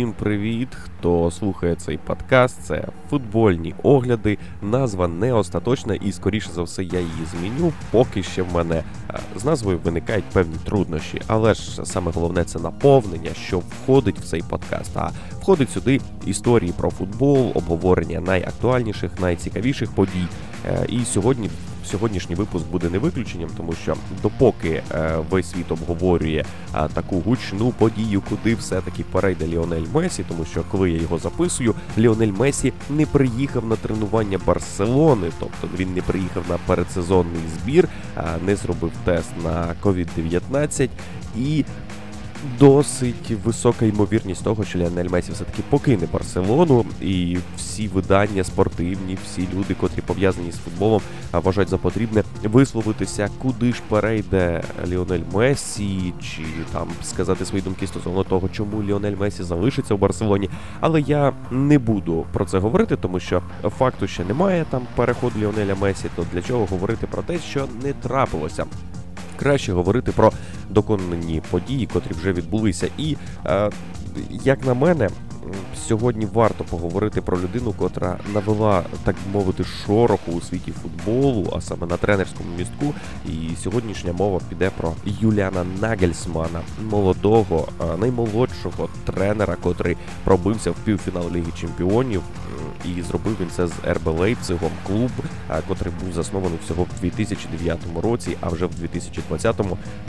Всім привіт! Хто слухає цей подкаст? Це футбольні огляди. Назва не остаточна, і скоріше за все я її зміню. Поки ще в мене е, з назвою виникають певні труднощі. Але ж саме головне це наповнення, що входить в цей подкаст. А входить сюди історії про футбол, обговорення найактуальніших, найцікавіших подій. Е, І сьогодні сьогоднішній випуск буде не виключенням, тому що допоки е, весь світ обговорює е, таку гучну подію, куди все-таки перейде Ліонель Месі, тому що коли я його записую, Ліонель Месі не приїхав на тренування Барселони, тобто він не приїхав на передсезонний збір, е, не зробив тест на COVID-19 і. Досить висока ймовірність того, що Ліонель Месі все-таки покине Барселону, і всі видання спортивні, всі люди, котрі пов'язані з футболом, вважають за потрібне висловитися, куди ж перейде Ліонель Месі, чи там сказати свої думки стосовно того, чому Ліонель Месі залишиться в Барселоні. Але я не буду про це говорити, тому що факту ще немає там переходу Ліонеля Месі. То для чого говорити про те, що не трапилося? Краще говорити про доконані події, котрі вже відбулися. І е, як на мене, сьогодні варто поговорити про людину, котра навела, так би мовити, шороху у світі футболу, а саме на тренерському містку. І сьогоднішня мова піде про Юліана Нагельсмана, молодого, наймолодшого тренера, котрий пробився в півфінал Ліги Чемпіонів. І зробив він це з РБ Лейпцигом, клуб, котрий був заснований всього в 2009 році, а вже в 2020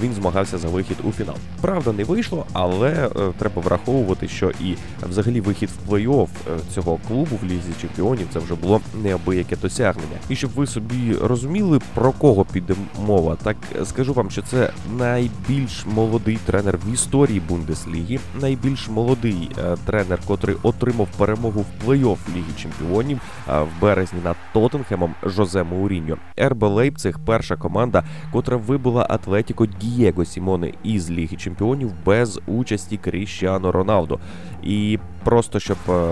він змагався за вихід у фінал. Правда, не вийшло, але е, треба враховувати, що і взагалі вихід в плей-офф е, цього клубу в лізі чемпіонів це вже було неабияке досягнення. І щоб ви собі розуміли, про кого піде мова, так е, скажу вам, що це найбільш молодий тренер в історії Бундесліги, найбільш молодий е, тренер, котрий отримав перемогу в плей-офф Ліги Чемпіонів в березні над Тоттенхемом Жозе Мауріньо. РБ Лейпциг перша команда, котра вибила Атлетіко Дієго Сімоне із Ліги Чемпіонів без участі Кріщано Роналдо. І просто щоб е,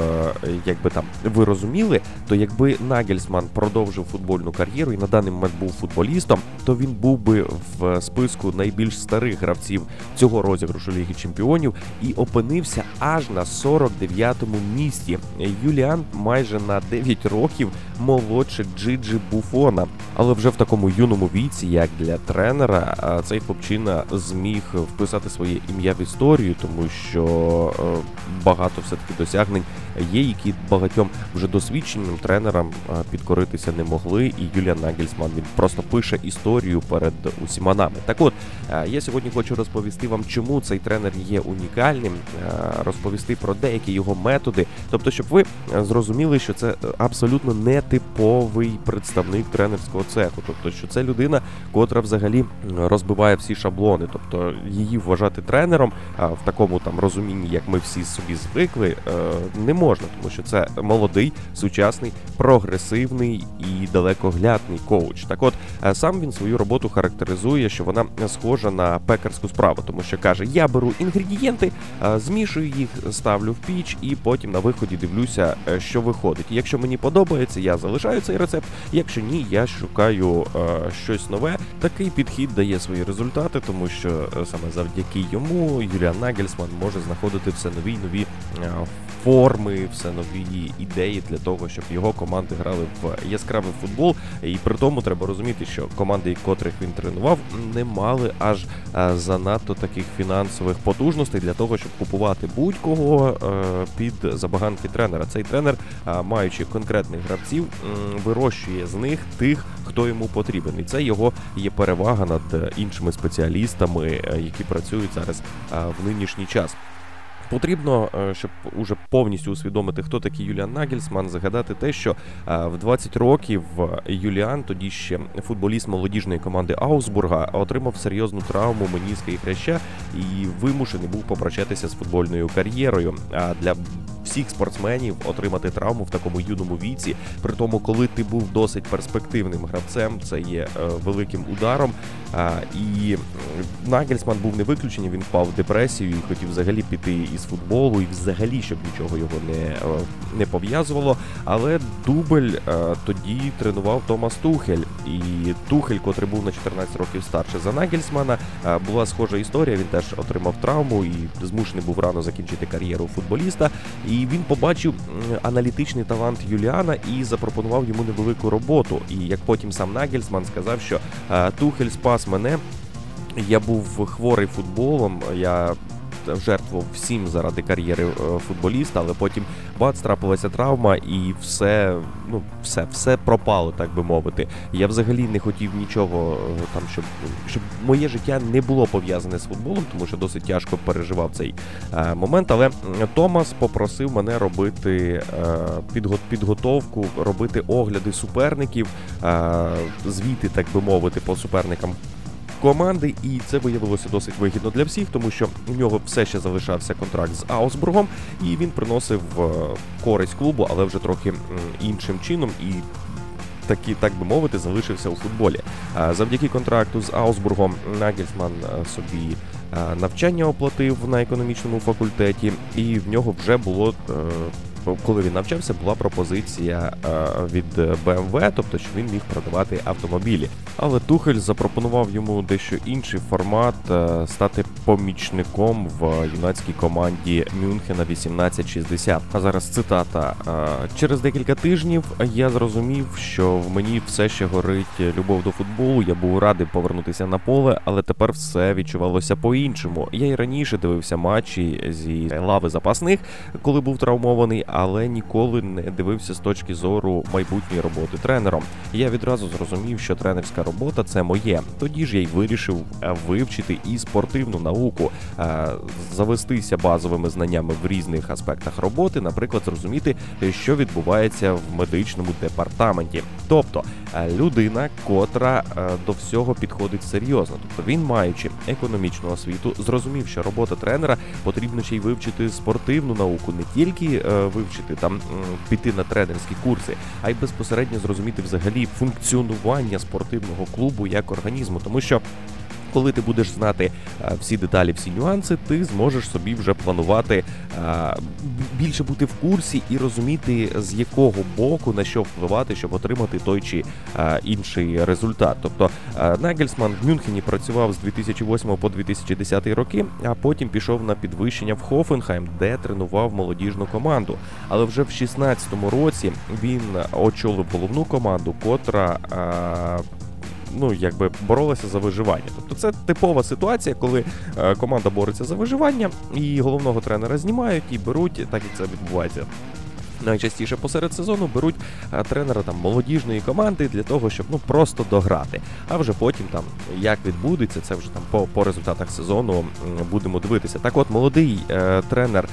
якби там ви розуміли, то якби Нагельсман продовжив футбольну кар'єру і на даний момент був футболістом, то він був би в списку найбільш старих гравців цього розіграшу Ліги Чемпіонів і опинився аж на 49-му місці. Юліан майже на 9 років молодше Джиджі Буфона. Але вже в такому юному віці, як для тренера, цей хлопчина зміг вписати своє ім'я в історію, тому що е, багато все-таки досягнень є, які багатьом вже досвідченим тренерам підкоритися не могли. І Юліан Нагельсман він просто пише історію перед усіма нами. Так от е, я сьогодні хочу розповісти вам, чому цей тренер є унікальним, е, розповісти про деякі його методи, тобто, щоб ви е, зрозуміли, що це абсолютно нетиповий представник тренерського цеху, тобто, що це людина, котра взагалі розбиває всі шаблони, тобто її вважати тренером в такому там розумінні, як ми всі собі звикли, е, не можна, тому що це молодий, сучасний, прогресивний і далекоглядний коуч. Так от е, сам він свою роботу характеризує, що вона схожа на пекарську справу, тому що каже: я беру інгредієнти, е, змішую їх, ставлю в піч, і потім на виході дивлюся, е, що виходить. Якщо мені подобається, я залишаю цей рецепт. Якщо ні, я шукаю е, щось нове. Такий підхід дає свої результати, тому що е, саме завдяки йому Юліан Нагельсман може знаходити все нові й нові форми, все нові ідеї для того, щоб його команди грали в яскравий футбол. І при тому треба розуміти, що команди, котрих він тренував, не мали аж е, занадто таких фінансових потужностей для того, щоб купувати будь-кого е, під забаганки тренера. Цей тренер, е, маючи конкретних гравців, вирощує з них тих, хто йому потрібен. І це його є перевага над іншими спеціалістами, які працюють зараз в нинішній час. Потрібно, е, щоб уже повністю усвідомити, хто такий Юліан Нагельсман, згадати те, що е, в 20 років Юліан, тоді ще футболіст молодіжної команди Аусбурга, отримав серйозну травму меніска і хряща і вимушений був попрощатися з футбольною кар'єрою. А для всіх спортсменів отримати травму в такому юному віці. При тому, коли ти був досить перспективним гравцем, це є е, великим ударом. І Нагельсман був не виключенням, він впав в депресію і хотів взагалі піти із футболу, і взагалі, щоб нічого його не е, не пов'язувало. Але дубль е, тоді тренував Томас Тухель. І Тухель, котрий був на 14 років старше за Нагельсмана, е, була схожа історія. Він теж отримав травму і змушений був рано закінчити кар'єру футболіста. І він побачив аналітичний талант Юліана і запропонував йому невелику роботу. І як потім сам Нагельсман сказав, що Тухель спас мене. Я був хворий футболом. Я жертвував всім заради кар'єри е, футболіста, але потім бац, трапилася травма, і все, ну, все, все пропало, так би мовити. Я взагалі не хотів нічого е, там, щоб щоб моє життя не було пов'язане з футболом, тому що досить тяжко переживав цей е, момент. Але Томас попросив мене робити е, підготовку, робити огляди суперників, е, звіти, так би мовити, по суперникам команди, і це виявилося досить вигідно для всіх, тому що у нього все ще залишався контракт з Аусбургом, і він приносив е, користь клубу, але вже трохи іншим чином. і Такі, так би мовити, залишився у футболі. Завдяки контракту з Аусбургом Нагельсман е, собі е, навчання оплатив на економічному факультеті, і в нього вже було коли він навчався, була пропозиція е, від BMW, тобто що він міг продавати автомобілі. Але Тухель запропонував йому дещо інший формат е, стати помічником в юнацькій команді Мюнхена 1860. А зараз цитата: «Е, через декілька тижнів я зрозумів, що в мені все ще горить любов до футболу. Я був радий повернутися на поле, але тепер все відчувалося по-іншому. Я й раніше дивився матчі зі лави запасних, коли був травмований але ніколи не дивився з точки зору майбутньої роботи тренером. Я відразу зрозумів, що тренерська робота це моє. Тоді ж я й вирішив е, вивчити і спортивну науку, е, завестися базовими знаннями в різних аспектах роботи, наприклад, зрозуміти, що відбувається в медичному департаменті. Тобто е, людина, котра до всього підходить серйозно, тобто він, маючи економічну освіту, зрозумів, що робота тренера потрібно ще й вивчити спортивну науку, не тільки вивчити там піти на тренерські курси, а й безпосередньо зрозуміти взагалі функціонування спортивного клубу як організму, тому що коли ти будеш знати е, всі деталі, всі нюанси, ти зможеш собі вже планувати е, більше бути в курсі і розуміти, з якого боку на що впливати, щоб отримати той чи е, інший результат. Тобто Нагельсман в Мюнхені працював з 2008 по 2010 роки, а потім пішов на підвищення в Хофенхайм, де тренував молодіжну команду. Але вже в 2016 році він очолив головну команду, котра ну якби боролася за виживання. Тобто це типова ситуація, коли е, команда бореться за виживання, і головного тренера знімають і беруть, так як це відбувається. Найчастіше посеред сезону беруть е, тренера там молодіжної команди для того, щоб ну просто дограти. А вже потім там як відбудеться, це вже там по по результатах сезону будемо дивитися. Так, от молодий е, тренер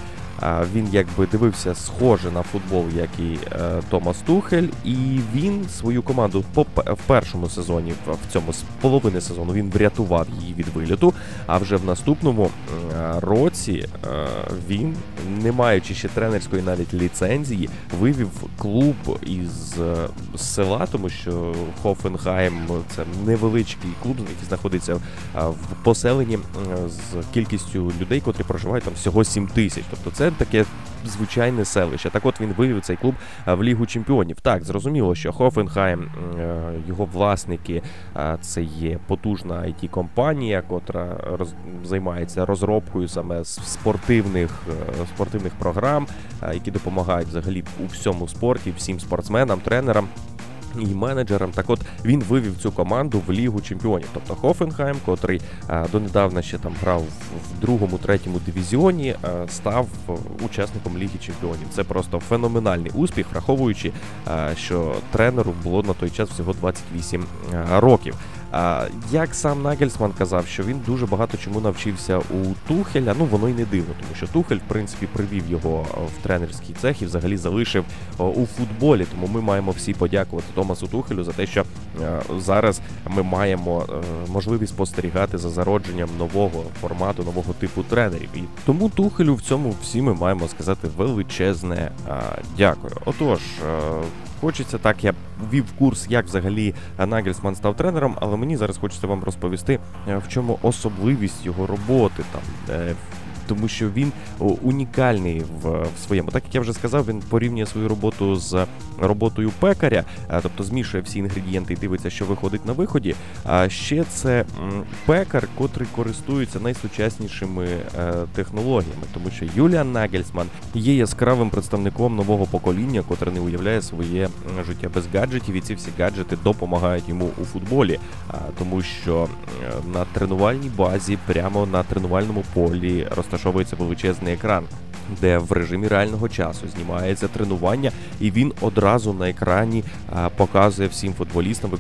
він якби дивився схоже на футбол, як і е, Томас Тухель, і він свою команду в першому сезоні, в цьому з половини сезону, він врятував її від виліту. А вже в наступному році е, він, не маючи ще тренерської навіть ліцензії, вивів клуб із села, тому що Хофенхайм це невеличкий клуб, який знаходиться в поселенні з кількістю людей, котрі проживають там всього 7 тисяч. Тобто це це таке звичайне селище. Так от він вивів цей клуб в Лігу Чемпіонів. Так, зрозуміло, що Хофенхайм, е, його власники, це є потужна it компанія котра роз... займається розробкою саме спортивних е, спортивних програм, які допомагають взагалі у всьому спорті, всім спортсменам, тренерам і менеджером. Так от він вивів цю команду в Лігу Чемпіонів. Тобто Хофенхайм, котрий е, донедавна ще там грав в другому, третьому дивізіоні, е, став учасником Ліги Чемпіонів. Це просто феноменальний успіх, враховуючи, е, що тренеру було на той час всього 28 років. Як сам Нагельсман казав, що він дуже багато чому навчився у Тухеля. Ну воно й не дивно, тому що Тухель, в принципі, привів його в тренерський цех і взагалі залишив у футболі. Тому ми маємо всі подякувати Томасу Тухелю за те, що зараз ми маємо можливість спостерігати за зародженням нового формату, нового типу тренерів. І тому Тухелю в цьому всі ми маємо сказати величезне дякую. Отож. Хочеться. Так, я ввів курс, як взагалі Нагельсман став тренером, але мені зараз хочеться вам розповісти, в чому особливість його роботи там тому що він унікальний в, в своєму. Так як я вже сказав, він порівнює свою роботу з роботою пекаря, тобто змішує всі інгредієнти і дивиться, що виходить на виході. А ще це пекар, котрий користується найсучаснішими е, технологіями, тому що Юліан Нагельсман є яскравим представником нового покоління, котре не уявляє своє життя без гаджетів, і ці всі гаджети допомагають йому у футболі, тому що на тренувальній базі, прямо на тренувальному полі розташовані розташовується величезний екран, де в режимі реального часу знімається тренування, і він одразу на екрані показує всім футболістам,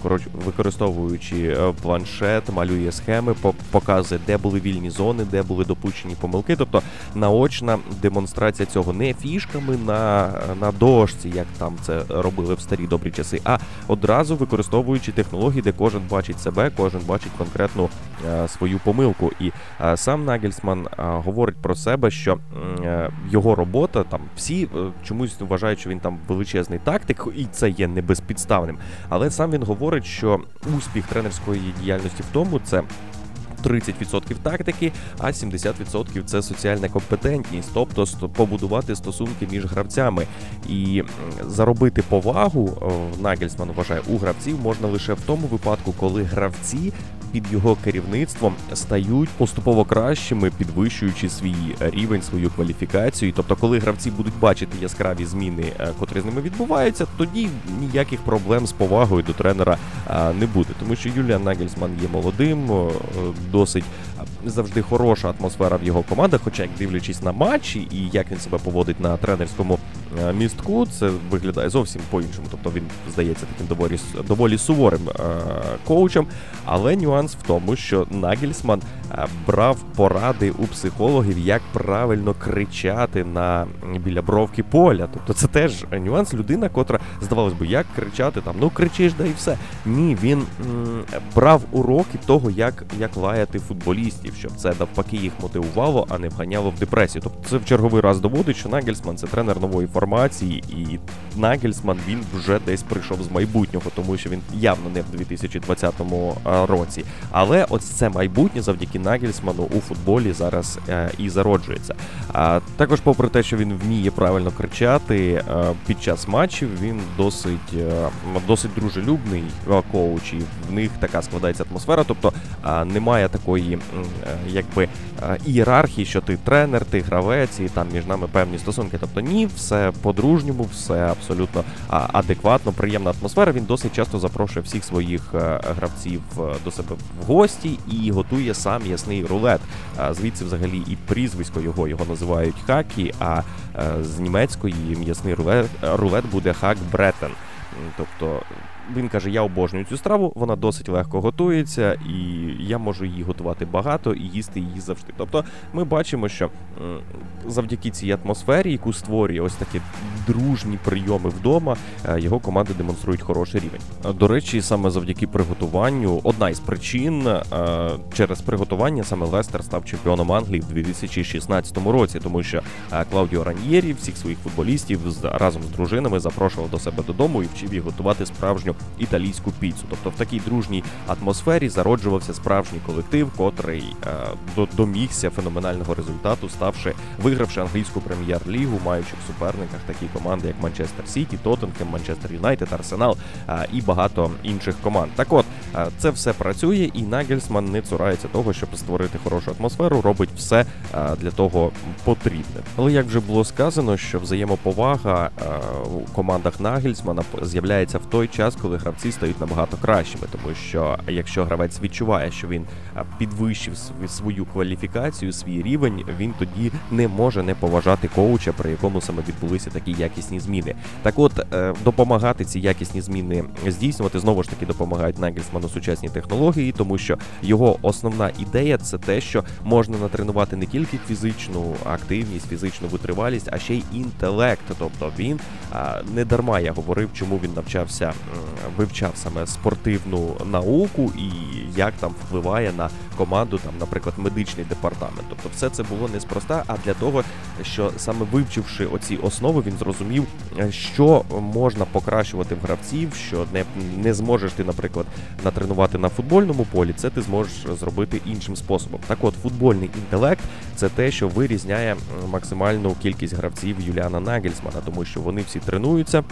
використовуючи е, планшет, малює схеми, показує, де були вільні зони, де були допущені помилки. Тобто наочна демонстрація цього не фішками на на дошці, як там це робили в старі добрі часи, а одразу використовуючи технології, де кожен бачить себе, кожен бачить конкретну е, свою помилку. І е, сам Нагельсман говорить про себе, що його робота там всі е, чомусь вважають, що він там величезний тактик, і це є не безпідставним. Але сам він говорить, що успіх тренерської діяльності в тому це. 30% тактики, а 70% це соціальна компетентність, тобто побудувати стосунки між гравцями і заробити повагу Нагельсман вважає у гравців можна лише в тому випадку, коли гравці під його керівництвом стають поступово кращими, підвищуючи свій рівень, свою кваліфікацію. Тобто, коли гравці будуть бачити яскраві зміни, е, котрі з ними відбуваються, тоді ніяких проблем з повагою до тренера е, не буде, тому що Юліан Нагельсман є молодим, досить завжди хороша атмосфера в його командах. Хоча, як дивлячись на матчі і як він себе поводить на тренерському е, містку, це виглядає зовсім по-іншому. Тобто він здається таким доволі доволі суворим коучем. Але нюанс в тому, що Нагельсман брав поради у психологів, як правильно кричати на біля бровки поля. Тобто, це теж нюанс людина, котра здавалось би, як кричати там, ну кричиш, да і все. Ні, він м брав уроки того, як як лаяти футболістів, щоб це навпаки їх мотивувало, а не вганяло в депресію. Тобто це в черговий раз доводить, що Нагельсман це тренер нової формації, і Нагельсман він вже десь прийшов з майбутнього, тому що він явно не в 2020 році. Але ось це майбутнє завдяки Нагельсману у футболі зараз е, і зароджується. А також, попри те, що він вміє правильно кричати е, під час матчів, він досить е, досить дружелюбний е, коуч, і в них така складається атмосфера. Тобто е, немає такої, е, якби ієрархії, що ти тренер, ти гравець, і там між нами певні стосунки. Тобто, ні, все по-дружньому, все абсолютно адекватно, приємна атмосфера. Він досить часто запрошує всіх своїх гравців до себе в гості і готує сам ясний рулет. Звідси, взагалі, і прізвисько його його називають хакі. А з німецької м'ясний рулет рулет буде хак бретен. Тобто він каже: я обожнюю цю страву, вона досить легко готується, і я можу її готувати багато і їсти її завжди. Тобто, ми бачимо, що завдяки цій атмосфері, яку створює ось такі дружні прийоми вдома, е, його команди демонструють хороший рівень. До речі, саме завдяки приготуванню, одна із причин е, через приготування саме Лестер став чемпіоном Англії в 2016 році, тому що е, Клаудіо Раньєрі всіх своїх футболістів разом з дружинами запрошував до себе додому і вчив їх готувати справжню італійську піцу. Тобто в такій дружній атмосфері зароджувався справжній колектив, котрий е, домігся феноменального результату, ставши вигравши англійську прем'єр-лігу, маючи в суперниках такі команди, як Манчестер Сіті, Тоттенхем, Манчестер Юнайтед, Арсенал е, і багато інших команд. Так, от це все працює, і Нагельсман не цурається того, щоб створити хорошу атмосферу, робить все для того потрібне. Але як вже було сказано, що взаємоповага у командах Нагельсмана з'являється в той час, коли гравці стають набагато кращими, тому що якщо гравець відчуває, що він підвищив свою кваліфікацію, свій рівень, він тоді не може не поважати коуча, при якому саме відбулися такі якісні зміни. Так, от е, допомагати ці якісні зміни здійснювати знову ж таки допомагають Нагельсману максимально сучасні технології, тому що його основна ідея це те, що можна натренувати не тільки фізичну активність, фізичну витривалість, а ще й інтелект. Тобто він не дарма я говорив, чому він навчався, вивчав саме спортивну науку і як там впливає на команду, там, наприклад, медичний департамент. Тобто, все це було неспроста, а для того, що саме вивчивши оці основи, він зрозумів, е, що можна покращувати в гравців, що не, не зможеш ти, наприклад, натренувати на футбольному полі, це ти зможеш зробити іншим способом. Так от, футбольний інтелект це те, що вирізняє максимальну кількість гравців Юліана Нагельсмана, тому що вони всі тренуються.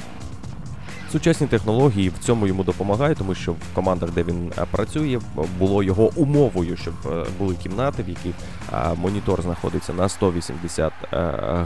Сучасні технології в цьому йому допомагають, тому що в командах, де він е, працює, було його умовою, щоб е, були кімнати, в яких е, монітор знаходиться на 180 е,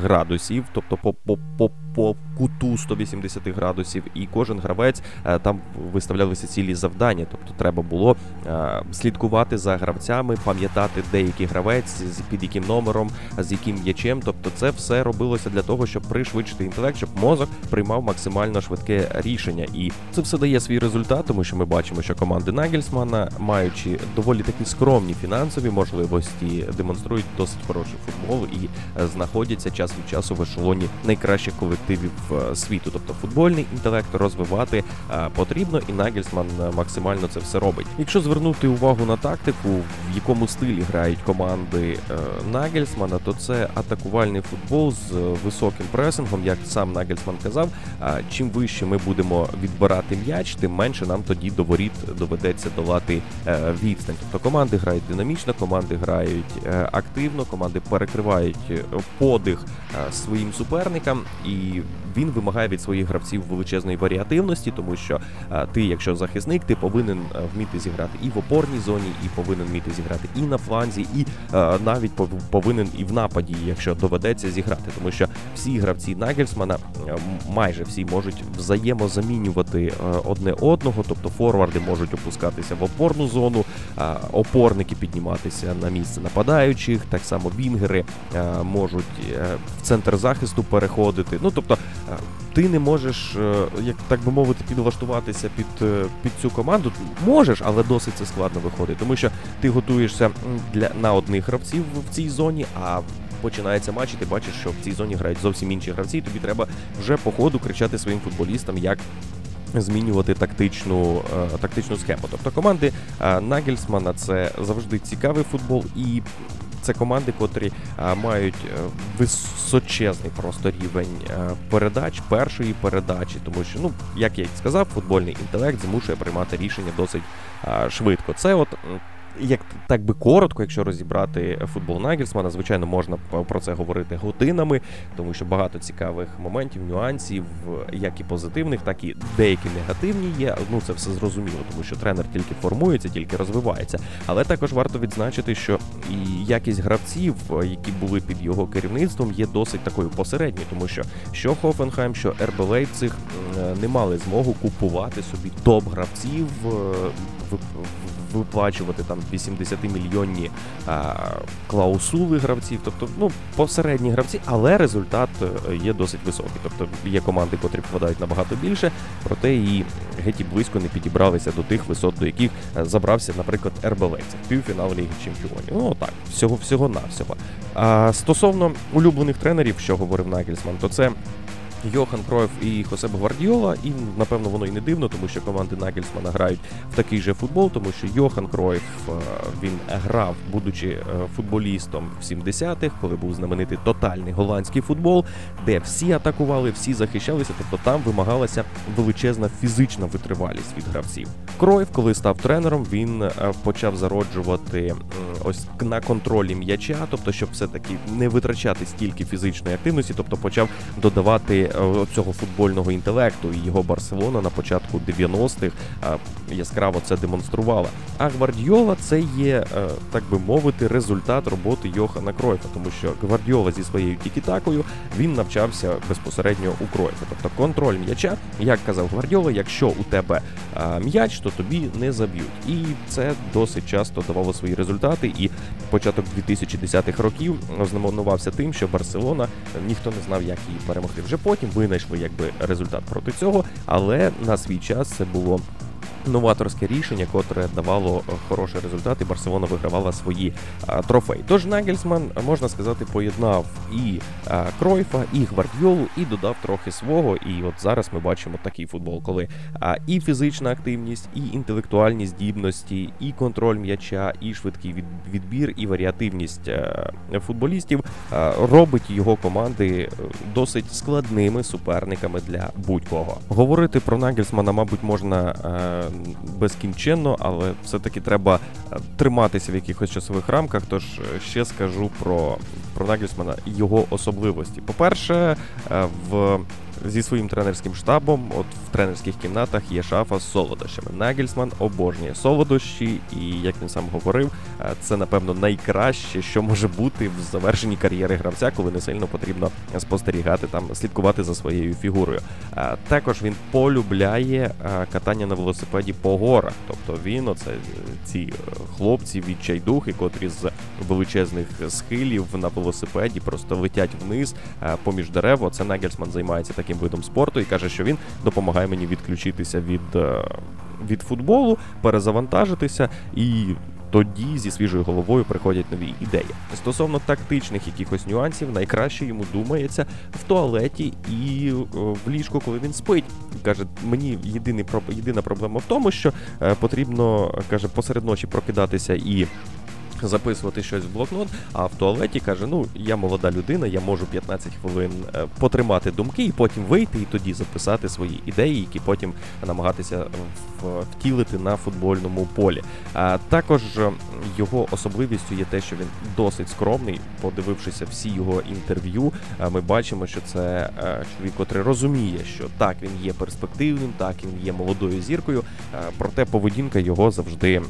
градусів, тобто по, по, по, по куту 180 градусів, і кожен гравець е, там виставлялися цілі завдання. Тобто треба було е, слідкувати за гравцями, пам'ятати, де гравець, з під яким номером, з яким м'ячем. Тобто, це все робилося для того, щоб пришвидшити інтелект, щоб мозок приймав максимально швидке рішення. І це все дає свій результат, тому що ми бачимо, що команди Нагельсмана, маючи доволі такі скромні фінансові можливості, демонструють досить хороший футбол і е, знаходяться час від часу в ешелоні найкращих колективів світу. Тобто футбольний інтелект розвивати е, потрібно, і Нагельсман е, максимально це все робить. Якщо звернути увагу на тактику, в якому стилі грають команди е, Нагельсмана, то це атакувальний футбол з е, високим пресингом, як сам Нагельсман казав. Чим вище ми будемо відбирати м'яч, тим менше нам тоді до воріт доведеться долати е, відстань. Тобто команди грають динамічно, команди грають е, активно, команди перекривають е, подих е, своїм суперникам, і він вимагає від своїх гравців величезної варіативності, тому що е, ти, якщо захисник, ти повинен е, вміти зіграти і в опорній зоні, і повинен вміти зіграти і на фланзі, і е, навіть повинен і в нападі, якщо доведеться зіграти, тому що всі гравці Нагельсмана майже всі можуть взаємозамінювати одне одного, тобто форварди можуть опускатися в опорну зону, опорники підніматися на місце нападаючих, так само вінгери можуть в центр захисту переходити. Ну тобто ти не можеш, е, як так би мовити, підлаштуватися під, е, під цю команду. Можеш, але досить це складно виходить, тому що ти готуєшся для на одних гравців в цій зоні, а починається матч, і ти бачиш, що в цій зоні грають зовсім інші гравці. і Тобі треба вже по ходу кричати своїм футболістам, як змінювати тактичну, е, тактичну схему. Тобто команди Нагельсмана це завжди цікавий футбол і. Це команди, котрі е, мають е, височезний просто рівень е, передач, першої передачі, тому що, ну як я й сказав, футбольний інтелект змушує приймати рішення досить швидко. Це от як так би коротко, якщо розібрати футбол Нагельсмана, звичайно, можна про це говорити годинами, тому що багато цікавих моментів, нюансів, як і позитивних, так і деякі негативні є. Ну це все зрозуміло, тому що тренер тільки формується, тільки розвивається. Але також варто відзначити, що і якість гравців, які були під його керівництвом, є досить такою посередньою, тому що що Хофенхайм, що РБ Лейпциг не мали змогу купувати собі топ-гравців, е, вип- виплачувати там 80 мільйонні а, клаусули гравців, тобто ну посередні гравці, але результат е, є досить високий. Тобто є команди, котрі вкладають набагато більше, проте і геть і близько не підібралися до тих висот, до яких е, забрався, наприклад, РБ Лейпциг, півфінал Ліги Чемпіонів. Ну так, всього всього навсього. А стосовно улюблених тренерів, що говорив Нагельсман, то це. Йохан Кройф і Хосеб Гвардіола, і напевно воно і не дивно, тому що команди Нагельсмана грають в такий же футбол, тому що Йохан Кройф е, він грав, будучи е, футболістом в 70-х, коли був знаменитий тотальний голландський футбол, де всі атакували, всі захищалися, тобто там вимагалася величезна фізична витривалість від гравців. Кройф, коли став тренером, він е, почав зароджувати ось на контролі м'яча, тобто, щоб все-таки не витрачати стільки фізичної активності, тобто почав додавати е, цього футбольного інтелекту. І його Барселона на початку 90-х е, яскраво це демонструвала. А Гвардіола це є, е, так би мовити, результат роботи Йохана Кройфа, тому що Гвардіола зі своєю тікітакою він навчався безпосередньо у Кройфа. Тобто контроль м'яча, як казав Гвардіола, якщо у тебе м'яч, то тобі не заб'ють. І це досить часто давало свої результати. І початок 2010-х років ознаменувався тим, що Барселона ніхто не знав, як її перемогти. Вже потім винайшли якби результат проти цього, але на свій час це було новаторське рішення, котре давало е, хороший результат, і Барселона вигравала свої а, трофеї. Тож Нагельсман, можна сказати, поєднав і Кройфа, і Гвардіолу, і додав трохи свого. І от зараз ми бачимо такий футбол, коли і фізична активність, і інтелектуальні здібності, і контроль м'яча, і швидкий від, відбір, і варіативність футболістів робить його команди е, досить складними суперниками для будь-кого. Говорити про Нагельсмана, мабуть, можна. Безкінченно, але все-таки треба е, триматися в якихось часових рамках. Тож е, ще скажу про, про Нагельсмана і його особливості. По-перше, е, в зі своїм тренерським штабом, от в тренерських кімнатах є шафа з солодощами. Нагельсман обожнює солодощі, і як він сам говорив, це напевно найкраще, що може бути в завершенні кар'єри гравця, коли не сильно потрібно спостерігати там, слідкувати за своєю фігурою. Також він полюбляє катання на велосипеді по горах. Тобто він, оце ці е, хлопці відчайдухи, котрі з величезних схилів на велосипеді просто летять вниз поміж дерев. Це Нагельсман займається таким таким видом спорту і каже, що він допомагає мені відключитися від, е, від футболу, перезавантажитися і. Тоді зі свіжою головою приходять нові ідеї. Стосовно тактичних якихось нюансів, найкраще йому думається в туалеті і е, в ліжку, коли він спить. Каже, мені єдиний єдина проблема в тому, що е, потрібно каже посеред ночі прокидатися і записувати щось в блокнот, а в туалеті каже: Ну, я молода людина, я можу 15 хвилин е, потримати думки і потім вийти і тоді записати свої ідеї, які потім намагатися втілити на футбольному полі. А також е, його особливістю є те, що він досить скромний. Подивившися всі його інтерв'ю, ми бачимо, що це е, чоловік, котрий розуміє, що так він є перспективним, так він є молодою зіркою. Проте поведінка його завжди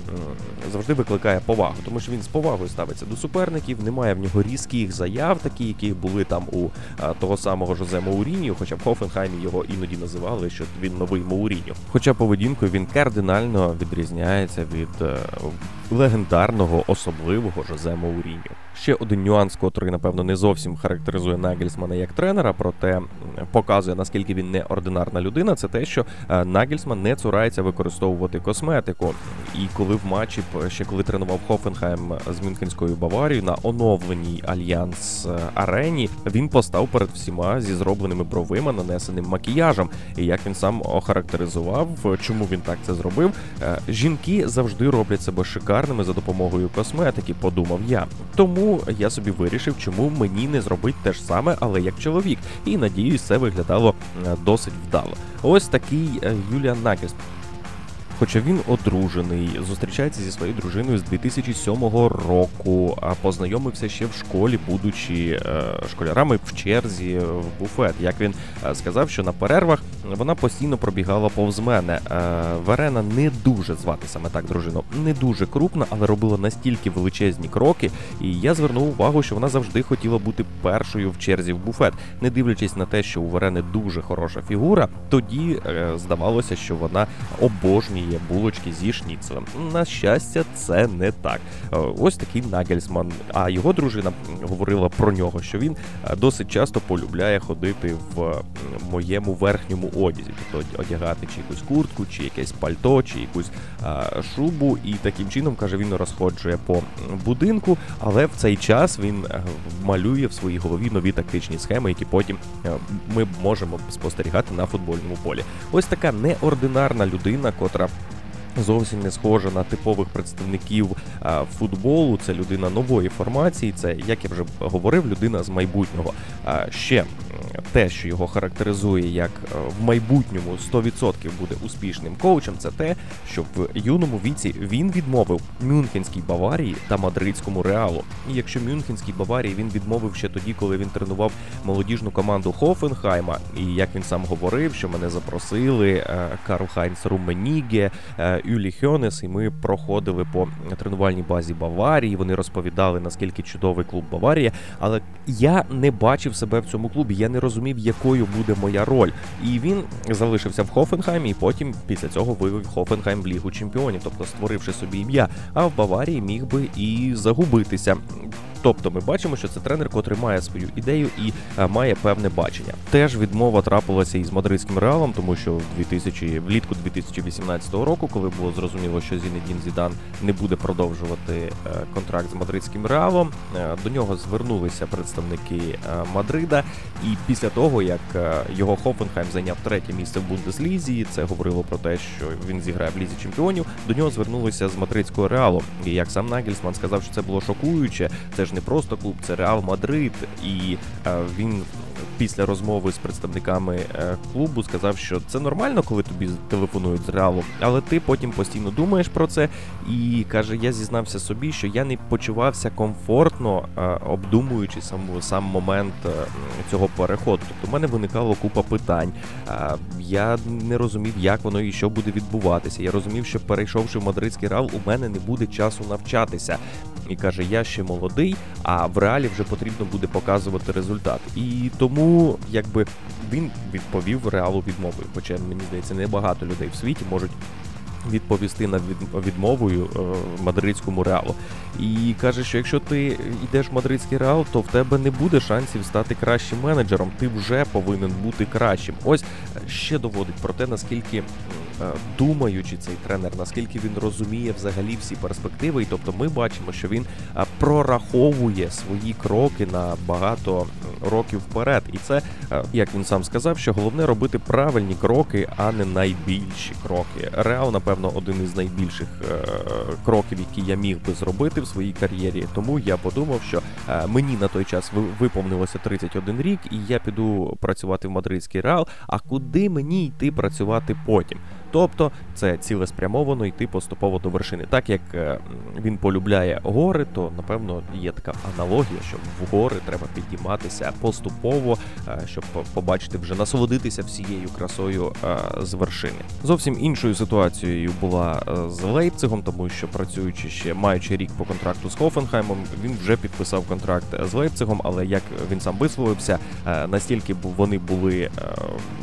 завжди викликає повагу, тому що він з повагою ставиться до суперників. Немає в нього різких заяв, такі, які були там у того самого Жозе Мауріньо, хоча в Хофенхаймі його іноді називали, що він новий Мауріньо. Хоча поведінкою він кардинально відрізняється від е, легендарного особливого Жозе Мауріньо. Ще один нюанс, котрий, напевно, не зовсім характеризує Нагельсмана як тренера, проте показує наскільки він неординарна людина. Це те, що е, Нагельсман не цурається використовувати косметику. І коли в матчі ще коли тренував Хофенхайм з Мюнхенською Баварією на оновленій альянс е, арені, він постав перед всіма зі зробленими бровима, нанесеним макіяжем. І як він сам охарактеризував, чому він так це зробив, е, жінки завжди роблять себе шикарними за допомогою косметики. Подумав я. Тому я собі вирішив, чому мені не зробити те ж саме, але як чоловік. І надіюсь, це виглядало е, досить вдало. Ось такий е, Юліан Нагельс. Хоча він одружений, зустрічається зі своєю дружиною з 2007 року, а познайомився ще в школі, будучи е, школярами в черзі в буфет. Як він е, сказав, що на перервах вона постійно пробігала повз мене. Е, Верена не дуже звати саме так дружину, не дуже крупна, але робила настільки величезні кроки. І я звернув увагу, що вона завжди хотіла бути першою в черзі в буфет, не дивлячись на те, що у Верени дуже хороша фігура. Тоді здавалося, що вона обожнює є булочки зі шніцелем. На щастя, це не так. Е, ось такий Нагельсман. А його дружина говорила про нього, що він е, досить часто полюбляє ходити в моєму верхньому одязі, тобто одягати чи якусь куртку, чи якесь пальто, чи якусь а, шубу. І таким чином каже, він розходжує по будинку, але в цей час він е, малює в своїй голові нові тактичні схеми, які потім ми можемо спостерігати на футбольному полі. Ось така неординарна людина, котра Зовсім не схожа на типових представників футболу. Це людина нової формації. Це як я вже говорив, людина з майбутнього. Ще те, що його характеризує як е, в майбутньому 100% буде успішним коучем, це те, що в юному віці він відмовив Мюнхенській Баварії та мадридському реалу. І якщо Мюнхенській Баварії він відмовив ще тоді, коли він тренував молодіжну команду Хофенхайма, і як він сам говорив, що мене запросили е, Карл Хайнц Руменіге, е, Юлі Хьонес, і ми проходили по тренувальній базі Баварії. Вони розповідали наскільки чудовий клуб Баварія, але я не бачив себе в цьому клубі. Я не розумів, якою буде моя роль. І він залишився в Хофенхаймі, і потім після цього вивів Хофенхайм в Лігу Чемпіонів, тобто створивши собі ім'я. А в Баварії міг би і загубитися. Тобто ми бачимо, що це тренер, котрий має свою ідею і е, має певне бачення. Теж відмова трапилася із мадридським реалом, тому що в 2000, влітку 2018 року, коли було зрозуміло, що Зінедін Зідан не буде продовжувати е, контракт з мадридським реалом, е, до нього звернулися представники Мадрида. І після того, як його Хофенхайм зайняв третє місце в Бундеслізі, це говорило про те, що він зіграє в лізі чемпіонів. До нього звернулися з мадридського реалу. І як сам Нагельсман сказав, що це було шокуюче. Це ж не просто клуб, це Реал Мадрид. І е, він після розмови з представниками е, клубу сказав, що це нормально, коли тобі телефонують з реалу, але ти потім постійно думаєш про це. І каже: я зізнався собі, що я не почувався комфортно, е, обдумуючи сам, сам момент е, цього переходу. Тобто, в мене виникало купа питань. Я не розумів, як воно і що буде відбуватися. Я розумів, що перейшовши в мадридський реал, у мене не буде часу навчатися. І каже, я ще молодий, а в реалі вже потрібно буде показувати результат. І тому, якби він відповів реалу відмовою. Хоча мені здається, небагато людей в світі можуть. Відповісти над відмовою е, мадридському реалу, і каже, що якщо ти йдеш в мадридський реал, то в тебе не буде шансів стати кращим менеджером. Ти вже повинен бути кращим. Ось е, ще доводить про те, наскільки думаючи цей тренер, наскільки він розуміє взагалі всі перспективи. І тобто ми бачимо, що він е, прораховує свої кроки на багато років вперед. І це, е, як він сам сказав, що головне робити правильні кроки, а не найбільші кроки. Реал, напевно, один із найбільших е, кроків, які я міг би зробити в своїй кар'єрі. Тому я подумав, що е, мені на той час ви- виповнилося 31 рік, і я піду працювати в мадридський реал. А куди мені йти працювати потім? Тобто це цілеспрямовано йти поступово до вершини. Так як е, він полюбляє гори, то напевно є така аналогія, що в гори треба підійматися поступово, е, щоб побачити вже насолодитися всією красою е, з вершини. Зовсім іншою ситуацією була з Лейпцигом, тому що працюючи ще маючи рік по контракту з Хофенхаймом, він вже підписав контракт з Лейпцигом, але як він сам висловився, настільки вони були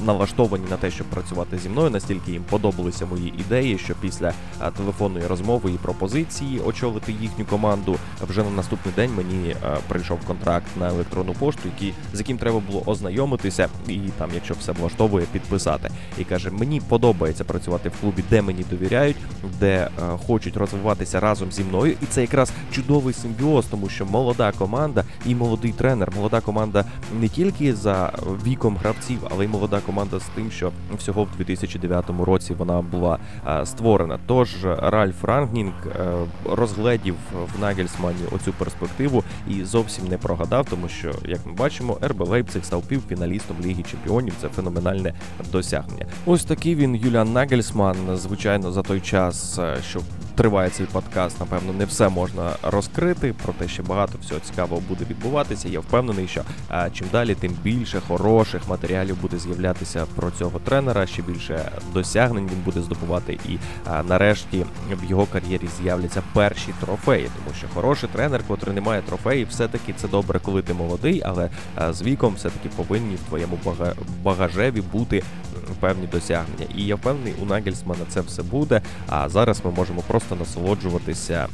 налаштовані на те, щоб працювати зі мною, настільки їм подобалися мої ідеї, що після е, телефонної розмови і пропозиції очолити їхню команду вже на наступний день мені е, прийшов контракт на електронну пошту, який з яким треба було ознайомитися, і там, якщо все влаштовує, підписати. І каже: мені подобається працювати в клубі, де мені довіряють, де е, хочуть розвиватися разом зі мною. І це якраз чудовий симбіоз, тому що молода команда і молодий тренер. Молода команда не тільки за віком гравців, але й молода команда з тим, що всього в 2009 році вона була е, створена. Тож Ральф Рангнінг е, розгледів в Нагельсмані оцю перспективу і зовсім не прогадав, тому що, як ми бачимо, РБ Лейпциг став півфіналістом Ліги Чемпіонів. Це феноменальне досягнення. Ось такий він Юліан Нагельсман. Звичайно, за той час, е, що триває цей подкаст, напевно, не все можна розкрити. Проте ще багато всього цікавого буде відбуватися. Я впевнений, що е, чим далі, тим більше хороших матеріалів буде з'являтися про цього тренера. Ще більше досягнень він буде здобувати, і е, нарешті в його кар'єрі з'являться перші трофеї, тому що хороший тренер, котрий не має трофеїв, все-таки це добре, коли ти молодий, але е, з віком все-таки повинні в твоєму бага- багажеві бути певні досягнення. І я впевнений, у Нагельсмана це все буде. А зараз ми можемо просто насолоджуватися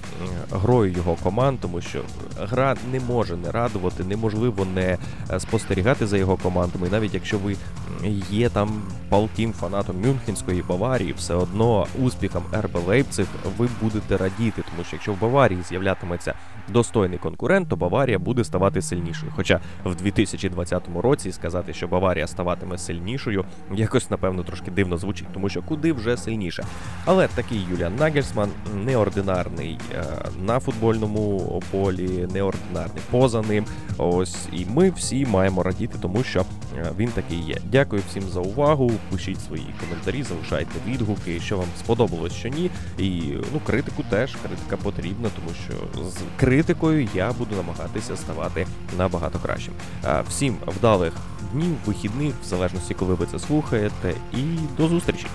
грою його команд, тому що гра не може не радувати, неможливо не е, спостерігати за його командами. І навіть якщо ви є там палким фанатом Мюнхенської Баварії, все одно успіхам РБ Лейпциг ви будете радіти, тому що якщо в Баварії з'являтиметься достойний конкурент, то Баварія буде ставати сильнішою. Хоча в 2020 році сказати, що Баварія ставатиме сильнішою, якось напевно трошки дивно звучить, тому що куди вже сильніше. Але такий Юліан Нагельсман неординарний е, на футбольному полі, неординарний поза ним. Ось і ми всі маємо радіти, тому що е, він такий є. Дякую всім за увагу. Пишіть свої коментарі, залишайте відгуки, що вам сподобалось, що ні. І ну критику теж критика потрібна, тому що з критикою я буду намагатися ставати набагато кращим. Е, Всім вдалих днів, вихідних, в залежності, коли ви це слухаєте, і до зустрічі.